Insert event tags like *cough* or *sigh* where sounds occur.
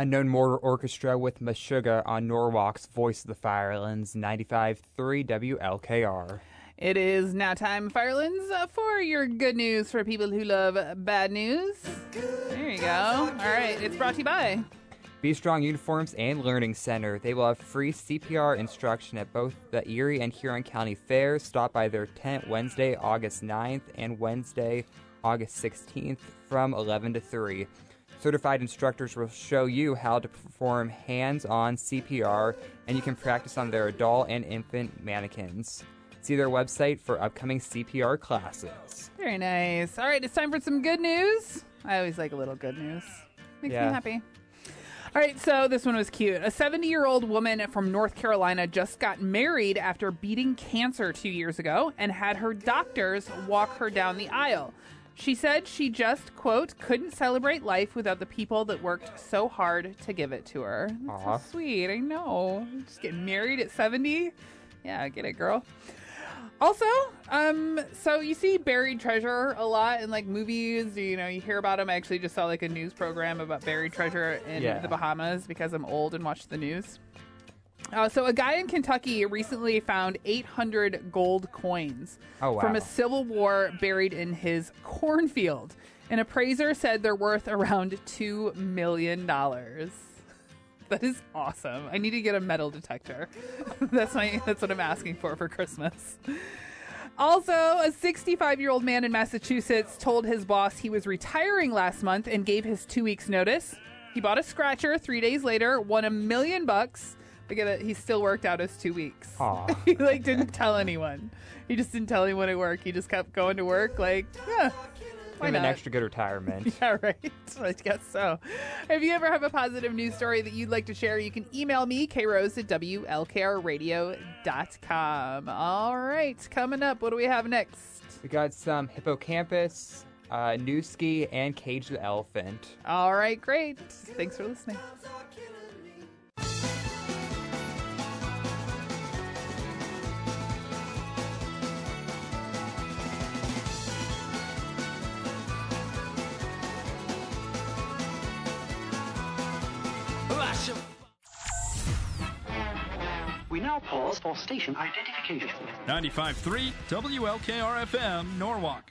Unknown Mortal Orchestra with Meshuggah on Norwalk's Voice of the Firelands, 95.3 WLKR. It is now time, Firelands, uh, for your good news for people who love bad news. There you go. All right, it's brought to you by. Be Strong Uniforms and Learning Center. They will have free CPR instruction at both the Erie and Huron County Fairs. Stop by their tent Wednesday, August 9th and Wednesday, August 16th from 11 to 3. Certified instructors will show you how to perform hands on CPR, and you can practice on their adult and infant mannequins. See their website for upcoming CPR classes. Very nice. All right, it's time for some good news. I always like a little good news. Makes Yeah. me happy. All right, so this one was cute. A 70 year old woman from North Carolina just got married after beating cancer two years ago and had her doctors walk her down the aisle. She said she just, quote, couldn't celebrate life without the people that worked so hard to give it to her. That's Aw. so sweet. I know. Just getting married at 70. Yeah, get it, girl. Also, um, so you see buried treasure a lot in like movies. You know, you hear about them. I actually just saw like a news program about buried treasure in Yeah. the Bahamas because I'm old and watch the news. Uh, so, a guy in Kentucky recently found 800 gold coins Oh, wow. from a Civil War buried in his cornfield. An appraiser said they're worth around $2 million. *laughs* That is awesome. I need to get a metal detector. *laughs* that's my that's what I'm asking for for Christmas. Also, a 65 year old man in Massachusetts told his boss he was retiring last month and gave his two weeks notice. He bought a scratcher three days later, won a million bucks. It, he still worked out his two weeks. *laughs* He like didn't tell anyone. He just didn't tell anyone at work. He just kept going to work like, yeah. Why Give not? an extra good retirement. *laughs* Yeah, right. *laughs* I guess so. If you ever have a positive news story that you'd like to share, you can email me, krose at WLKRradio.com. All right, coming up, what do we have next? we got some Hippo Campus, uh, Newski, and Cage the Elephant. All right, great. Thanks for listening. Now pause for station identification. 95.3 WLKR FM, Norwalk.